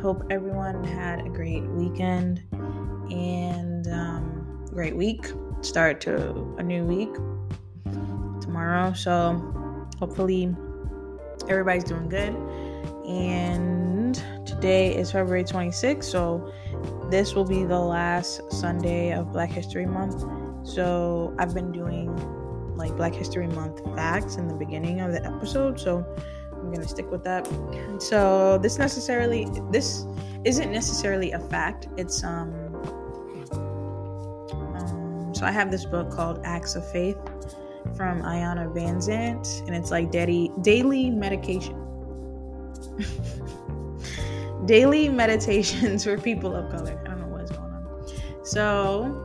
Hope everyone had a great weekend and um, great week. Start to a new week tomorrow. So hopefully everybody's doing good. And today is February 26th. So this will be the last Sunday of Black History Month. So I've been doing like Black History Month facts in the beginning of the episode. So I'm gonna stick with that. So this necessarily this isn't necessarily a fact. It's um, um so I have this book called Acts of Faith from Iyanla Van Zant, and it's like daily daily medication. daily meditations for people of color. I don't know what's going on. So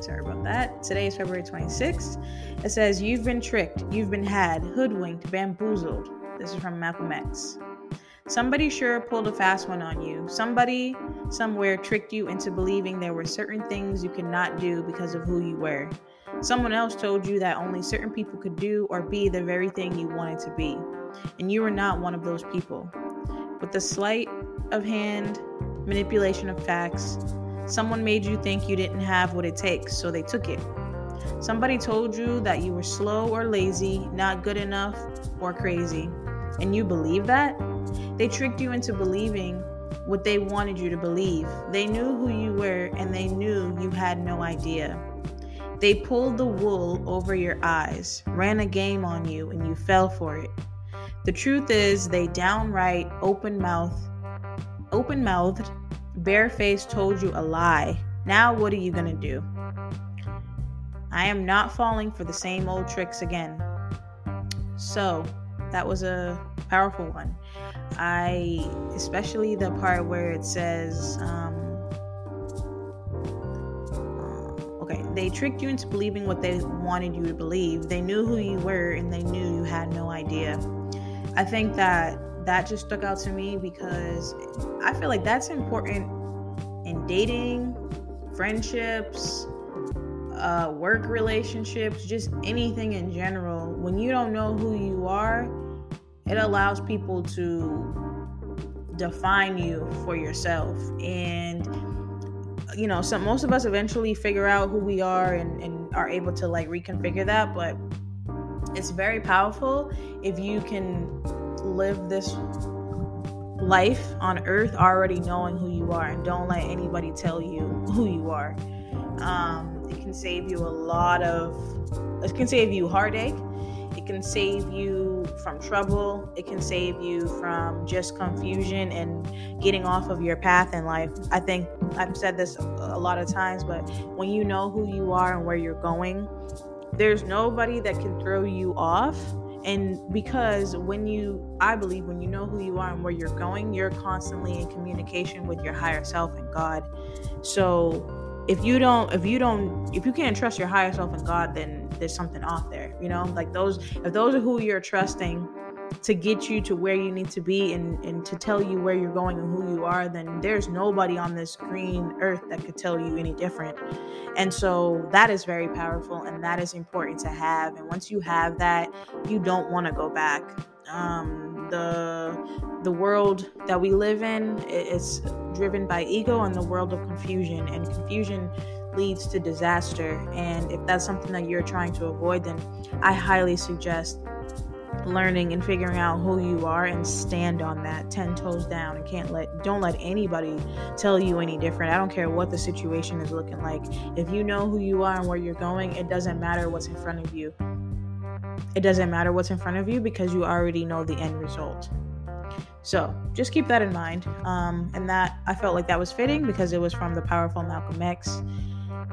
sorry about that. Today is February 26th. It says, You've been tricked, you've been had, hoodwinked, bamboozled. This is from Malcolm X. Somebody sure pulled a fast one on you. Somebody somewhere tricked you into believing there were certain things you could not do because of who you were. Someone else told you that only certain people could do or be the very thing you wanted to be. And you were not one of those people. With the sleight of hand manipulation of facts, someone made you think you didn't have what it takes, so they took it. Somebody told you that you were slow or lazy, not good enough, or crazy and you believe that, they tricked you into believing what they wanted you to believe. They knew who you were and they knew you had no idea. They pulled the wool over your eyes, ran a game on you, and you fell for it. The truth is, they downright open mouth, open mouthed, barefaced told you a lie. Now, what are you gonna do? I am not falling for the same old tricks again. So, that was a powerful one. I, especially the part where it says, um, okay, they tricked you into believing what they wanted you to believe. They knew who you were and they knew you had no idea. I think that that just stuck out to me because I feel like that's important in dating, friendships, uh, work relationships, just anything in general. When you don't know who you are, it allows people to define you for yourself and you know some most of us eventually figure out who we are and, and are able to like reconfigure that but it's very powerful if you can live this life on earth already knowing who you are and don't let anybody tell you who you are. Um, it can save you a lot of it can save you heartache. It can save you from trouble. It can save you from just confusion and getting off of your path in life. I think I've said this a lot of times, but when you know who you are and where you're going, there's nobody that can throw you off. And because when you, I believe, when you know who you are and where you're going, you're constantly in communication with your higher self and God. So if you don't if you don't if you can't trust your higher self and god then there's something off there you know? Like those if those are who you're trusting to get you to where you need to be and, and to tell you where you're going and who you are then there's nobody on this green earth that could tell you any different. And so that is very powerful and that is important to have. And once you have that you don't want to go back. Um, the the world that we live in is driven by ego and the world of confusion and confusion leads to disaster. And if that's something that you're trying to avoid then i highly suggest learning and figuring out who you are and stand on that 10 toes down. And can't let don't let anybody tell you any different. I don't care what the situation is looking like. If you know who you are and where you're going it doesn't matter what's in front of you it doesn't matter what's in front of you because you already know the end result. So just keep that in mind. Um, and that I felt like that was fitting because it was from the powerful Malcolm X,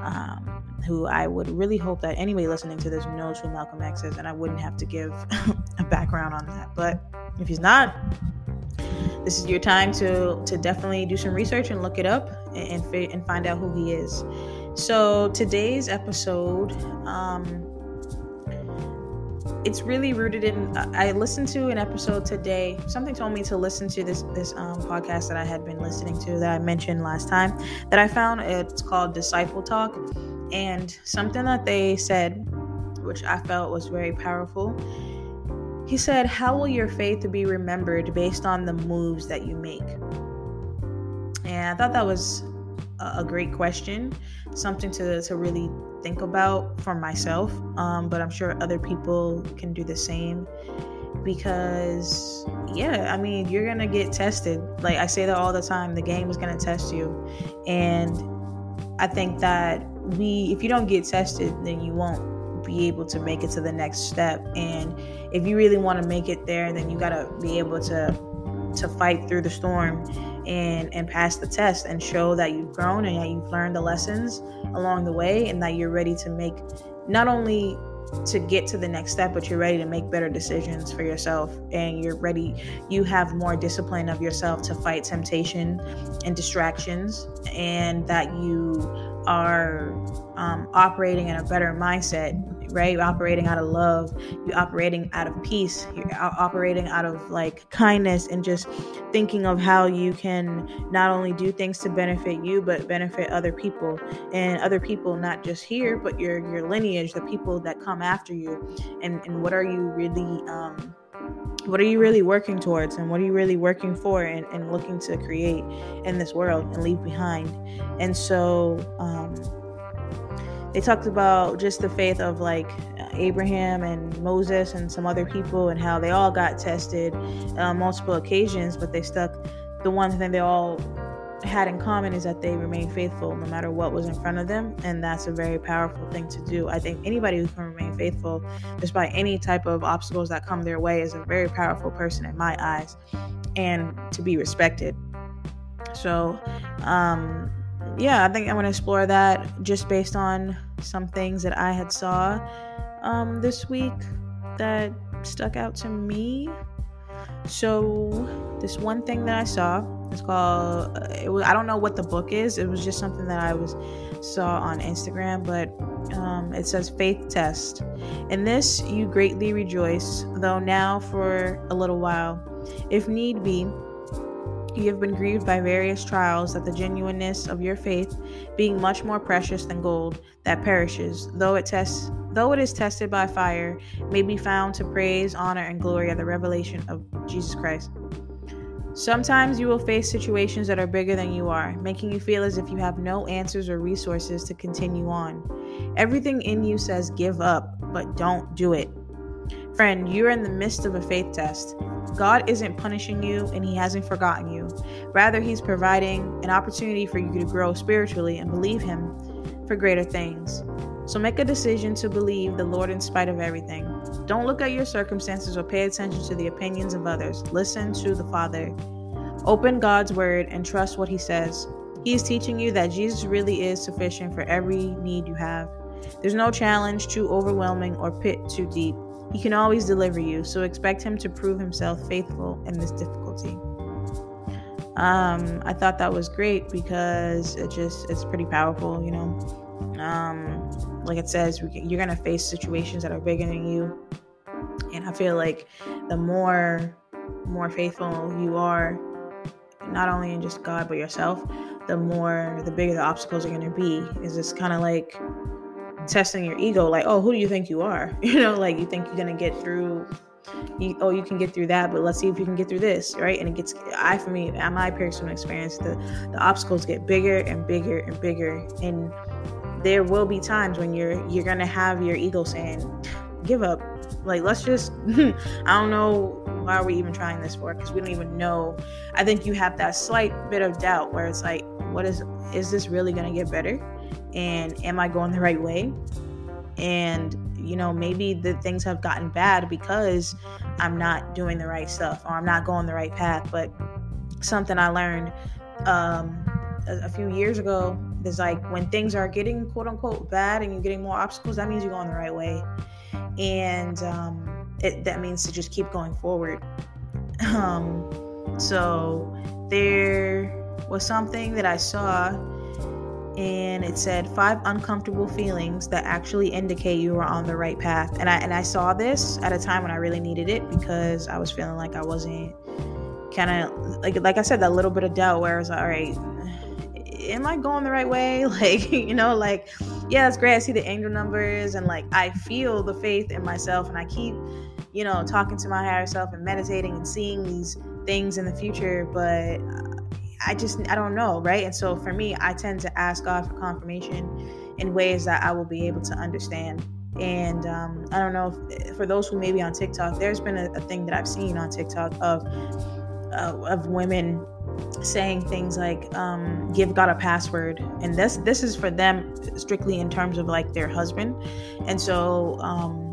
um, who I would really hope that anybody listening to this knows who Malcolm X is, and I wouldn't have to give a background on that. But if he's not, this is your time to to definitely do some research and look it up and and, and find out who he is. So today's episode. Um, it's really rooted in i listened to an episode today. Something told me to listen to this this um, podcast that i had been listening to that i mentioned last time that i found. It's called disciple talk. And something that they said which i felt was very powerful he said how will your faith be remembered based on the moves that you make? And I thought that was a great question, something to, to really think about for myself. Um, but I'm sure other people can do the same because, yeah, I mean, you're going to get tested. Like I say that all the time the game is going to test you. And I think that we, if you don't get tested, then you won't be able to make it to the next step. And if you really want to make it there, then you got to be able to to fight through the storm and and pass the test and show that you've grown and that you've learned the lessons along the way and that you're ready to make not only to get to the next step but you're ready to make better decisions for yourself and you're ready you have more discipline of yourself to fight temptation and distractions and that you are um, operating in a better mindset right? You're operating out of love, you're operating out of peace, you're operating out of like kindness and just thinking of how you can not only do things to benefit you but benefit other people. And other people not just here but your your lineage, the people that come after you. And and what are you really um what are you really working towards? And what are you really working for and, and looking to create in this world and leave behind? And so um, they talked about just the faith of like Abraham and Moses and some other people and how they all got tested on multiple occasions, but they stuck. The one thing they all had in common is that they remained faithful no matter what was in front of them, and that's a very powerful thing to do. I think anybody who can remain faithful despite any type of obstacles that come their way is a very powerful person in my eyes, and to be respected. So, um, yeah, I think I'm gonna explore that just based on some things that I had saw um, this week that stuck out to me. So this one thing that I saw it's called uh, it was I don't know what the book is. It was just something that I was saw on Instagram, but um, it says faith test. In this you greatly rejoice, though now for a little while, if need be you have been grieved by various trials, that the genuineness of your faith, being much more precious than gold that perishes, though it tests though it is tested by fire, may be found to praise, honor, and glory at the revelation of Jesus Christ. Sometimes you will face situations that are bigger than you are, making you feel as if you have no answers or resources to continue on. Everything in you says give up, but don't do it. Friend, you're in the midst of a faith test. God isn't punishing you and He hasn't forgotten you. Rather, He's providing an opportunity for you to grow spiritually and believe Him for greater things. So make a decision to believe the Lord in spite of everything. Don't look at your circumstances or pay attention to the opinions of others. Listen to the Father. Open God's Word and trust what He says. He is teaching you that Jesus really is sufficient for every need you have. There's no challenge too overwhelming or pit too deep. He can always deliver you, so expect him to prove himself faithful in this difficulty. Um, I thought that was great because it just it's pretty powerful, you know. Um, like it says, you're gonna face situations that are bigger than you, and I feel like the more more faithful you are, not only in just God but yourself, the more the bigger the obstacles are gonna be. Is this kind of like testing your ego like oh who do you think you are? You know like you think you're gonna get through you, oh you can get through that but let's see if you can get through this right? And it gets i for me at my personal experience the the obstacles get bigger and bigger and bigger. And there will be times when you're you're gonna have your ego saying give up. Like let's just i don't know why are we even trying this for because we don't even know. I think you have that slight bit of doubt where it's like what is is this really gonna get better and am I going the right way? And you know, maybe the things have gotten bad because I'm not doing the right stuff or I'm not going the right path. But something I learned um, a, a few years ago is like when things are getting quote unquote bad and you're getting more obstacles, that means you're going the right way. And um, it, that means to just keep going forward. Um, so there was something that I saw and it said five uncomfortable feelings that actually indicate you are on the right path. And I and I saw this at a time when I really needed it because I was feeling like I wasn't kind of like like I said that little bit of doubt where I was like, all right, am I going the right way? Like you know, like yeah, it's great. I see the angel numbers and like I feel the faith in myself, and I keep you know talking to my higher self and meditating and seeing these things in the future, but I just I don't know, right? And so for me, I tend to ask God for confirmation in ways that I will be able to understand. And um, I don't know if, for those who may be on TikTok, there's been a, a thing that I've seen on TikTok of uh, of women saying things like um, give god a password and this this is for them strictly in terms of like their husband and so um,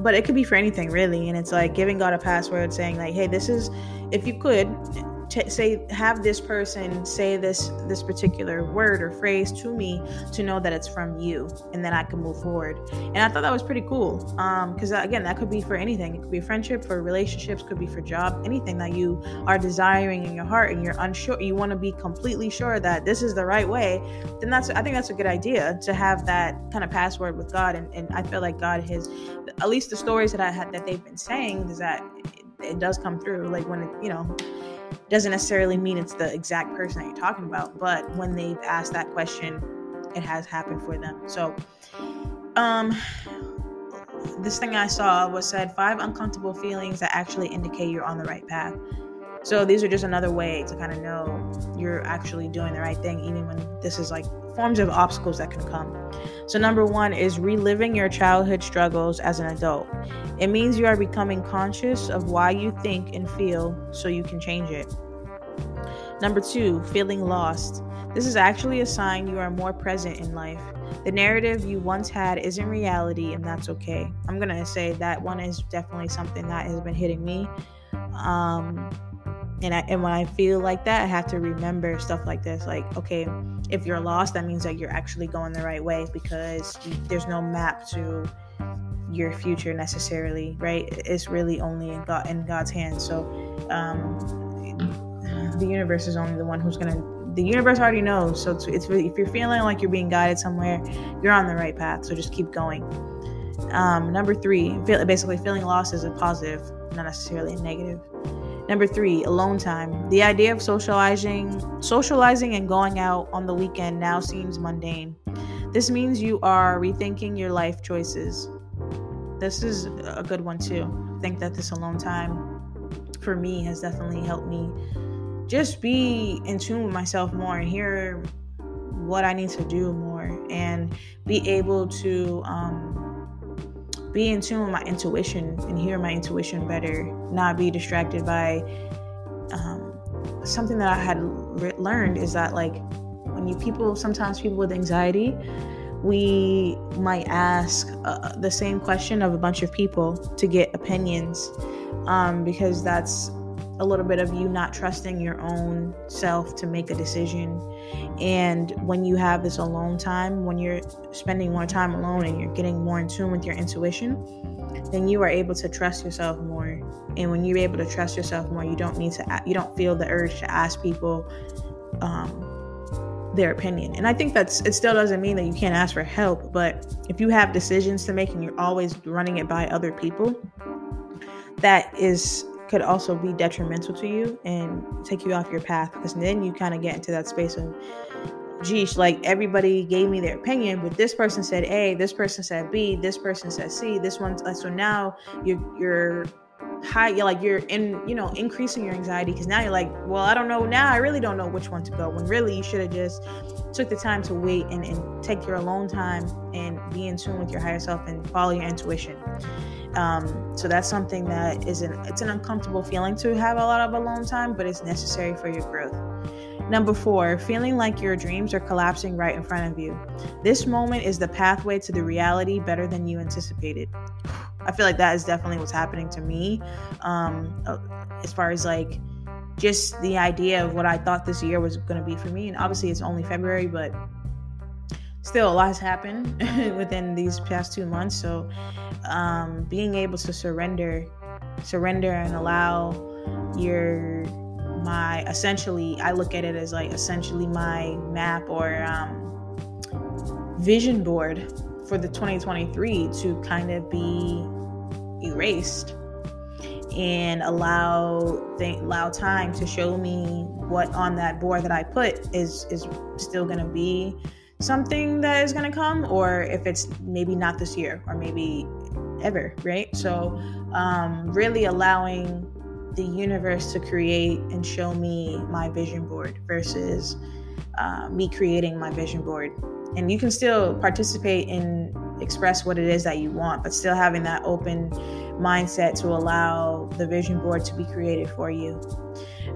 but it could be for anything really and it's like giving god a password saying like hey this is if you could say have this person say this this particular word or phrase to me to know that it's from you and then i can move forward. And i thought that was pretty cool um because again that could be for anything. It could be friendship for relationships could be for job anything that you are desiring in your heart and you're unsure you want to be completely sure that this is the right way then that's i think that's a good idea to have that kind of password with god. And, and i feel like god has at least the stories that i had that they've been saying is that it, it does come through like when it you know doesn't necessarily mean it's the exact person that you're talking about, but when they've asked that question, it has happened for them. So, um, this thing I saw was said five uncomfortable feelings that actually indicate you're on the right path. So these are just another way to kind of know you're actually doing the right thing, even when this is like forms of obstacles that can come. So, number one is reliving your childhood struggles as an adult. It means you are becoming conscious of why you think and feel so you can change it. Number two, feeling lost. This is actually a sign you are more present in life. The narrative you once had isn't reality, and that's okay. I'm gonna say that one is definitely something that has been hitting me. Um, and I, and when I feel like that, I have to remember stuff like this. Like, okay, if you're lost, that means that you're actually going the right way because there's no map to your future necessarily, right? It's really only in God in God's hands. So, um, the universe is only the one who's gonna. The universe already knows. So it's, it's if you're feeling like you're being guided somewhere, you're on the right path. So just keep going. Um, number three, feel, basically feeling lost is a positive, not necessarily a negative. Number three, alone time. The idea of socializing, socializing and going out on the weekend now seems mundane. This means you are rethinking your life choices. This is a good one too. I think that this alone time for me has definitely helped me just be in tune with myself more and hear what I need to do more and be able to um, be in tune with my intuition and hear my intuition better, not be distracted by um, something that I had re- learned is that like when you people sometimes people with anxiety we might ask uh, the same question of a bunch of people to get opinions um, because that's a little bit of you not trusting your own self to make a decision. And when you have this alone time, when you're spending more time alone and you're getting more in tune with your intuition, then you are able to trust yourself more. And when you're able to trust yourself more, you don't need to, you don't feel the urge to ask people um, their opinion. And I think that's, it still doesn't mean that you can't ask for help, but if you have decisions to make and you're always running it by other people, that is could also be detrimental to you and take you off your path because then you kind of get into that space of geez like everybody gave me their opinion but this person said a this person said b this person said c this one uh, so now you're you're high you're like you're in you know increasing your anxiety because now you're like well i don't know now i really don't know which one to go when really you should have just took the time to wait and, and take your alone time and be in tune with your higher self and follow your intuition um, so that's something that is an it's an uncomfortable feeling to have a lot of alone time, but it's necessary for your growth. Number four, feeling like your dreams are collapsing right in front of you. This moment is the pathway to the reality better than you anticipated. I feel like that is definitely what's happening to me. Um, uh, as far as like just the idea of what I thought this year was going to be for me, and obviously it's only February, but still a lot has happened within these past two months. So um, being able to surrender surrender and allow your my essentially i look at it as like essentially my map or um, vision board for the 2023 to kind of be erased and allow th- allow time to show me what on that board that I put is is still going to be something that is going to come or if it's maybe not this year or maybe ever right so um, really allowing the universe to create and show me my vision board versus uh, me creating my vision board. And you can still participate and express what it is that you want, but still having that open mindset to allow the vision board to be created for you.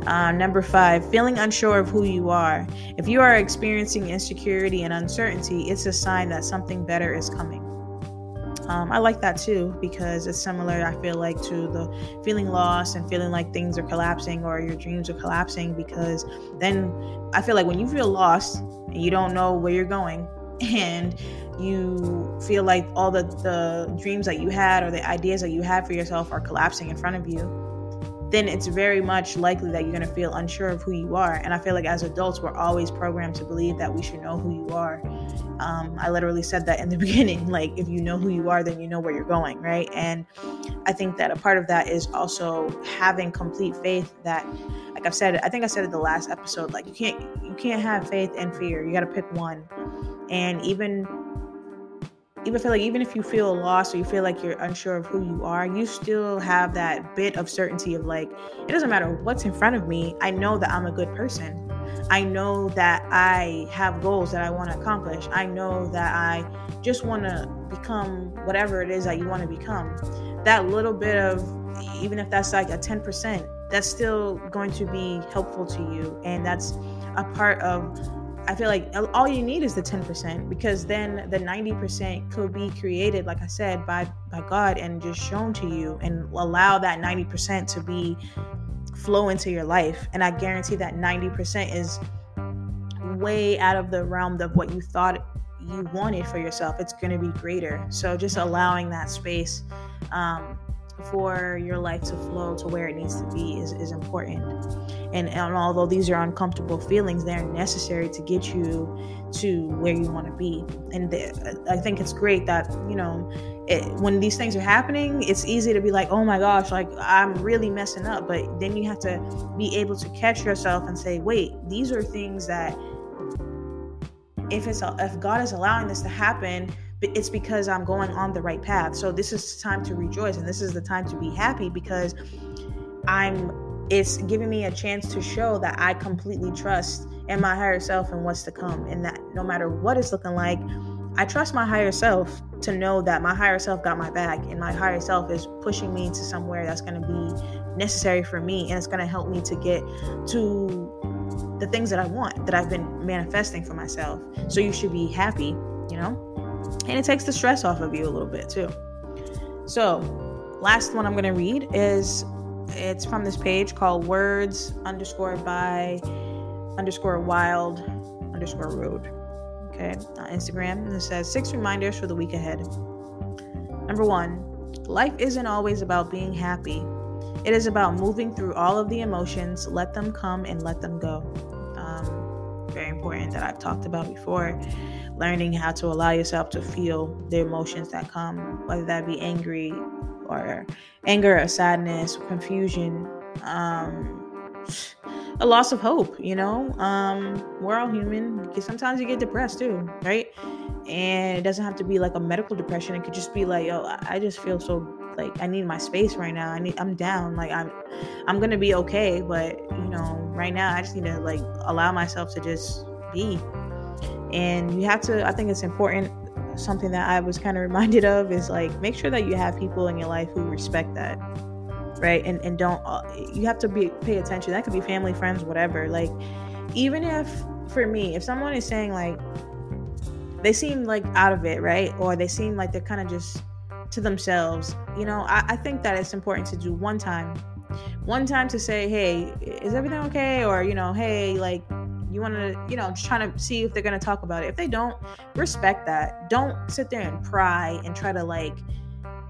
Uh, number five, feeling unsure of who you are. If you are experiencing insecurity and uncertainty, it's a sign that something better is coming. Um, I like that too because it's similar, I feel like, to the feeling lost and feeling like things are collapsing or your dreams are collapsing. Because then I feel like when you feel lost and you don't know where you're going and you feel like all the, the dreams that you had or the ideas that you had for yourself are collapsing in front of you, then it's very much likely that you're going to feel unsure of who you are. And I feel like as adults, we're always programmed to believe that we should know who you are. Um, I literally said that in the beginning like, if you know who you are, then you know where you're going, right? And I think that a part of that is also having complete faith that, like I've said, I think I said it the last episode, like you can't you can't have faith and fear. You got to pick one. And even even feel like even if you feel lost or you feel like you're unsure of who you are, you still have that bit of certainty of like, it doesn't matter what's in front of me. I know that I'm a good person. I know that I have goals that I want to accomplish. I know that I just want to become whatever it is that you want to become. That little bit of, even if that's like a 10%, that's still going to be helpful to you. And that's a part of I feel like all you need is the 10% because then the 90% could be created, like I said, by by God and just shown to you and allow that 90% to be flow into your life. And I guarantee that 90% is way out of the realm of what you thought you wanted for yourself. It's going to be greater. So just allowing that space um, for your life to flow to where it needs to be is, is important. And, and although these are uncomfortable feelings, they're necessary to get you to where you want to be. And the, I think it's great that, you know, it, when these things are happening, it's easy to be like, oh my gosh, like I'm really messing up. But then you have to be able to catch yourself and say, wait, these are things that if it's if God is allowing this to happen, it's because I'm going on the right path. So this is time to rejoice and this is the time to be happy because I'm it's giving me a chance to show that I completely trust in my higher self and what's to come and that no matter what it's looking like, I trust my higher self to know that my higher self got my back and my higher self is pushing me into somewhere that's going to be necessary for me and it's going to help me to get to the things that I want that I've been manifesting for myself. So you should be happy, you know? And it takes the stress off of you a little bit too. So, last one I'm going to read is it's from this page called words underscore by underscore wild underscore road. Okay, on Instagram. And it says six reminders for the week ahead. Number one, life isn't always about being happy. It is about moving through all of the emotions, let them come and let them go. Very important that I've talked about before learning how to allow yourself to feel the emotions that come, whether that be angry or anger or sadness, or confusion, um, a loss of hope, you know. Um, we're all human. Sometimes you get depressed too, right? And it doesn't have to be like a medical depression. It could just be like, oh, I just feel so like I need my space right now. I need I'm down. Like I'm I'm gonna be okay, but you know, right now I just need to like allow myself to just be. And you have to i think it's important something that i was kind of reminded of is like make sure that you have people in your life who respect that right? And and don't uh, you have to be pay attention. That could be family friends whatever. Like even if for me if someone is saying like they seem like out of it right? Or they seem like they're kind of just to themselves you know I, I think that it's important to do one time one time to say hey is everything okay or you know hey like you want to, you know, just trying to see if they're going to talk about it. If they don't, respect that. Don't sit there and pry and try to like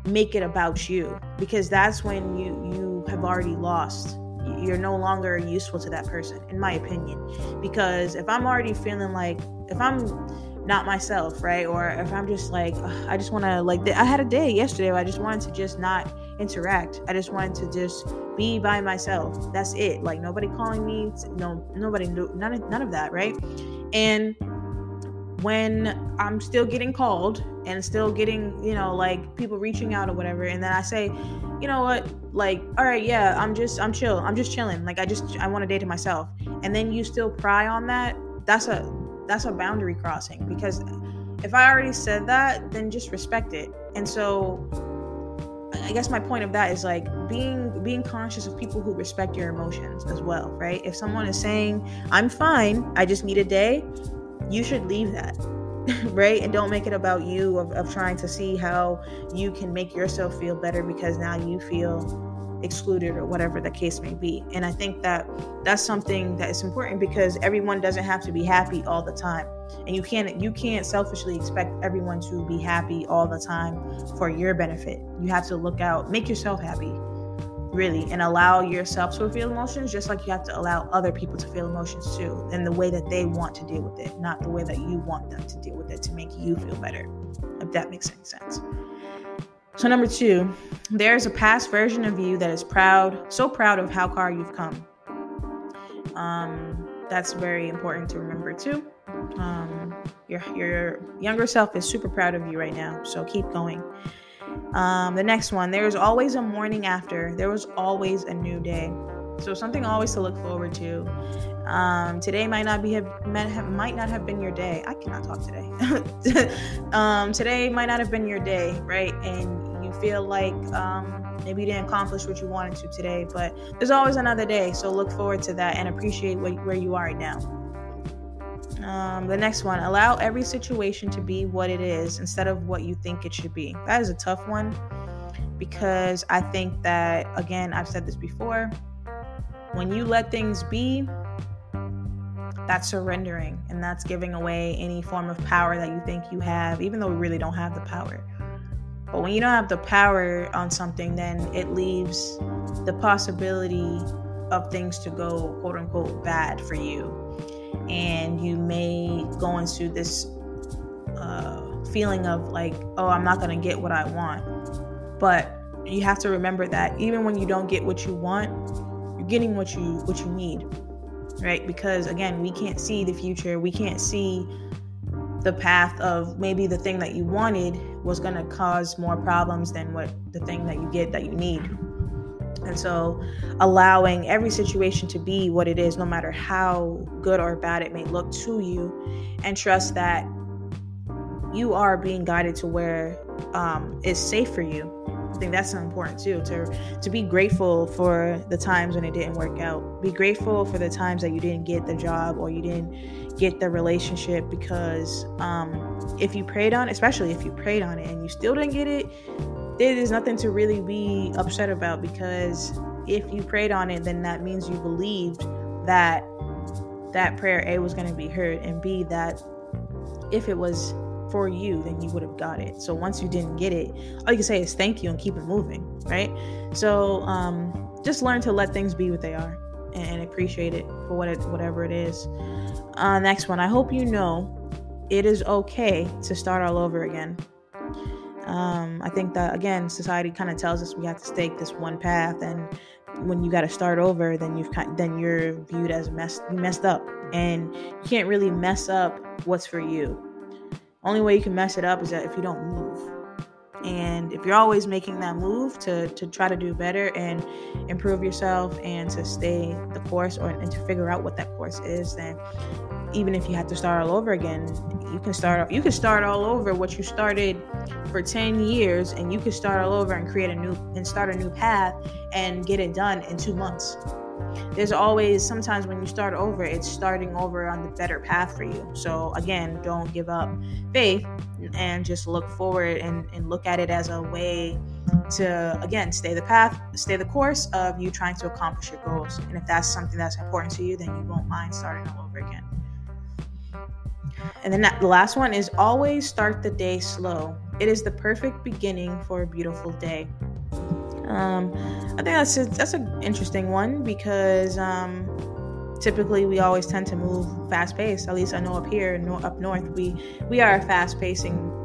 make it about you because that's when you you have already lost. You're no longer useful to that person, in my opinion. Because if I'm already feeling like, if I'm not myself, right? Or if I'm just like, I just want to, like, I had a day yesterday where I just wanted to just not interact. I just wanted to just be by myself. That's it. Like nobody calling me, no nobody none of, none of that, right? And when I'm still getting called and still getting, you know, like people reaching out or whatever, and then I say, you know what, like, all right, yeah, I'm just, I'm chill, I'm just chilling. Like, I just, I want a day to myself, and then you still pry on that. That's a, that's a boundary crossing because if I already said that, then just respect it. And so, I guess my point of that is like being being conscious of people who respect your emotions as well, right? If someone is saying, "I'm fine, I just need a day," you should leave that right and don't make it about you of, of trying to see how you can make yourself feel better because now you feel excluded or whatever the case may be. And i think that that's something that is important because everyone doesn't have to be happy all the time. And you can't you can't selfishly expect everyone to be happy all the time for your benefit. You have to look out make yourself happy really and allow yourself to feel emotions just like you have to allow other people to feel emotions too in the way that they want to deal with it not the way that you want them to deal with it to make you feel better if that makes any sense so number two there's a past version of you that is proud so proud of how far you've come um, that's very important to remember too um, your your younger self is super proud of you right now so keep going um, the next one, there's always a morning after. There was always a new day. So something always to look forward to. Um, today might not be have, might not have been your day. I cannot talk today. um, today might not have been your day, right? And feel like um, maybe you didn't accomplish what you wanted to today, but there's always another day. So look forward to that and appreciate what, where you are right now. Um, the next one, allow every situation to be what it is instead of what you think it should be. That is a tough one because I think that, again, I've said this before, when you let things be, that's surrendering and that's giving away any form of power that you think you have, even though we really don't have the power. But when you don't have the power on something, then it leaves the possibility of things to go quote unquote bad for you and you may go into this uh, feeling of like, oh, I'm not going to get what I want. But you have to remember that even when you don't get what you want, you're getting what you what you need, right? Because again, we can't see the future. We can't see the path of maybe the thing that you wanted was going to cause more problems than what the thing that you get that you need and so, allowing every situation to be what it is, no matter how good or bad it may look to you, and trust that you are being guided to where um, safe for you. Think that's important too. To to be grateful for the times when it didn't work out. Be grateful for the times that you didn't get the job or you didn't get the relationship because um, if you prayed on, especially if you prayed on it and you still didn't get it, there is nothing to really be upset about because if you prayed on it, then that means you believed that that prayer A was going to be heard, and B that if it was for you, then you would have got it. So once you didn't get it, all you can say is thank you and keep it moving, right? So um, just learn to let things be what they are and, appreciate it for what it, whatever it is. Uh, next one, I hope you know it is okay to start all over again. Um, I think that again, society kind of tells us we have to take this one path, and when you got to start over, then you've then you're viewed as messed messed up, and you can't really mess up what's for you. Only way you can mess it up is that if you don't move. And if you're always making that move to, to try to do better and improve yourself and to stay the course or and to figure out what that course is, then even if you have to start all over again, you can start you can start all over what you started for 10 years and you can start all over and create a new and start a new path and get it done in 2 months. There's always sometimes when you start over, it's starting over on the better path for you. So again, don't give up faith and just look forward and, and look at it as a way to again stay the path, stay the course of you trying to accomplish your goals. And if that's something that's important to you, then you won't mind starting all over again. And then the last one is always start the day slow. It is the perfect beginning for a beautiful day. Um, I think that's a, that's an interesting one because um, typically we always tend to move fast paced. At least I know up here, no, up north, we we are a fast pacing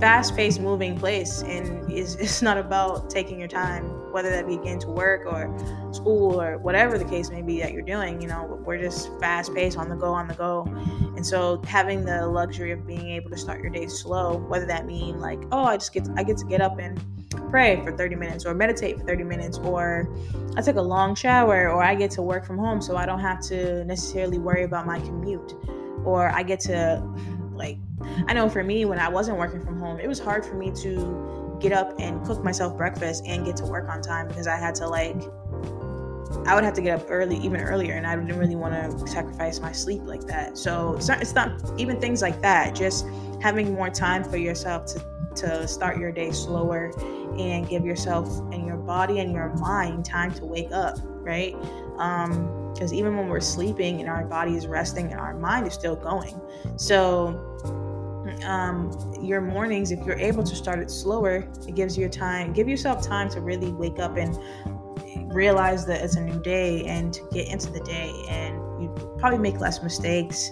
fast-paced moving place and it's, it's not about taking your time whether that be getting to work or school or whatever the case may be that you're doing you know we're just fast-paced on the go on the go. And so having the luxury of being able to start your day slow whether that mean like oh i just get to, i get to get up and pray for 30 minutes or meditate for 30 minutes or I took a long shower or I get to work from home so I don't have to necessarily worry about my commute or I get to like I know for me when I wasn't working from home it was hard for me to get up and cook myself breakfast and get to work on time because I had to like I would have to get up early, even earlier, and I didn't really want to sacrifice my sleep like that. So it's not, it's not even things like that. Just having more time for yourself to to start your day slower and give yourself and your body and your mind time to wake up, right? Because um, even when we're sleeping and our body is resting and our mind is still going. So, um, your mornings, if you're able to start it slower, it gives you time, give yourself time to really wake up and realize that it's a new day and to get into the day. And you probably make less mistakes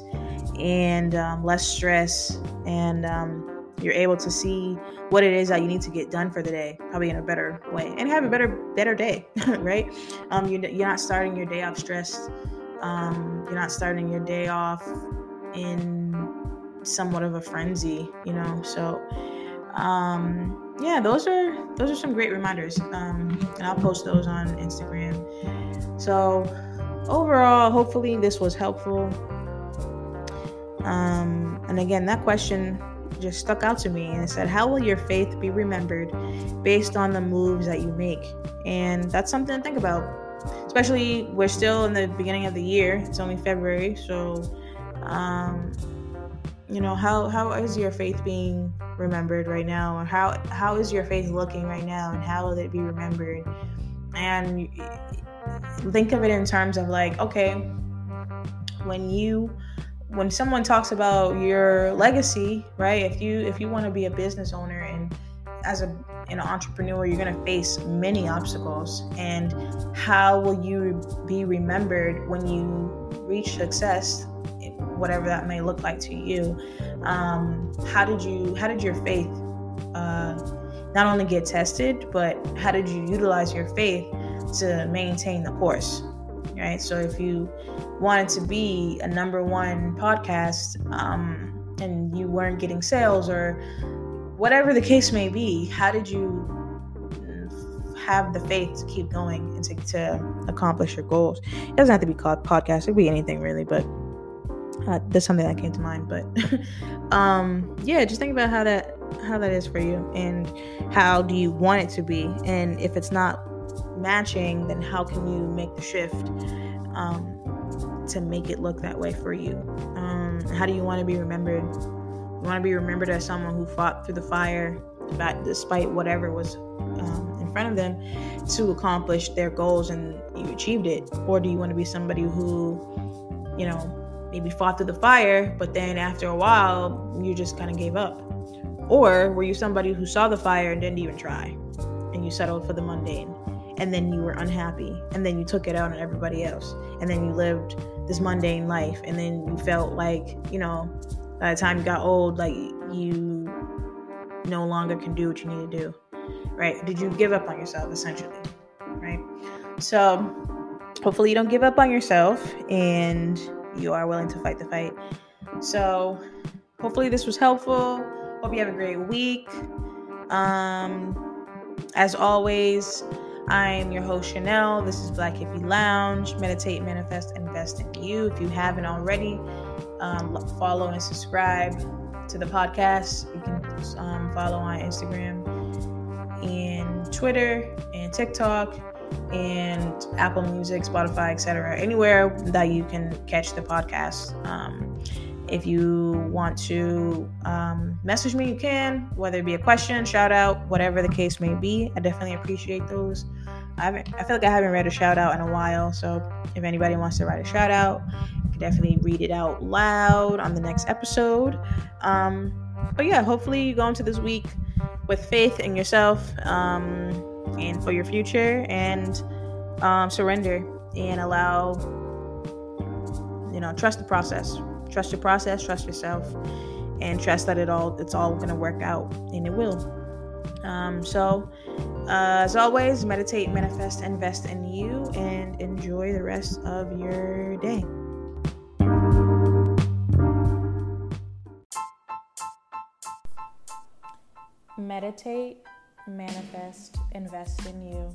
and um, less stress and um, you're able to see what it is that you need to get done for the day probably in a better way and have a better better day right? Um you're, you're not starting your day off stressed. Um you're not starting your day off in somewhat of a frenzy you know? So um yeah those are those are some great reminders. Um and i'll post those on instagram. So overall hopefully this was helpful. Um and again that question just stuck out to me and it said, How will your faith be remembered based on the moves that you make? And that's something to think about. Especially, we're still in the beginning of the year, it's only February. So, um, you know, how, how is your faith being remembered right now? Or how, how is your faith looking right now? And how will it be remembered? And think of it in terms of like, okay, when you when someone talks about your legacy, right? If you if you want to be a business owner and as a an entrepreneur, you're going to face many obstacles. And how will you be remembered when you reach success, whatever that may look like to you? Um, how did you how did your faith uh, not only get tested, but how did you utilize your faith to maintain the course? Right? So if you wanted to be a number one podcast um, and you weren't getting sales or whatever the case may be, how did you have the faith to keep going and to, to accomplish your goals? It doesn't have to be called podcast; it could be anything really, but. Uh, there's something that came to mind, but um, yeah, just think about how that how that is for you, and how do you want it to be, and if it's not matching, then how can you make the shift um, to make it look that way for you? Um, how do you want to be remembered? You want to be remembered as someone who fought through the fire, despite whatever was um, in front of them, to accomplish their goals and you achieved it? Or do you want to be somebody who, you know, maybe fought through the fire, but then after a while, you just kind of gave up? Or were you somebody who saw the fire and didn't even try and you settled for the mundane? And then you were unhappy and then you took it out on everybody else and then you lived this mundane life and then you felt like you know by the time you got old like you no longer can do what you need to do right? Did you give up on yourself essentially right? So hopefully you don't give up on yourself and you are willing to fight the fight. So hopefully this was helpful. Hope you have a great week. Um as always I'm your host, Chanel. This is Black Hippie Lounge. Meditate, manifest, invest in you. If you haven't already, um, follow and subscribe to the podcast. You can um, follow on Instagram and Twitter and TikTok and Apple Music, Spotify, etc. Anywhere that you can catch the podcast. Um, if you want to um, message me, you can, whether it be a question, shout out, whatever the case may be. I definitely appreciate those. I haven't, I feel like I haven't read a shout out in a while, so if anybody wants to write a shout out, you can definitely read it out loud on the next episode. Um, but yeah, hopefully you go into this week with faith in yourself um, and for your future, and um, surrender and allow, you know, trust the process Trust your process, trust yourself, and trust that it all it's all going to work out and it will. Um, so uh, as always meditate manifest invest in you and enjoy the rest of your day. Meditate manifest invest in you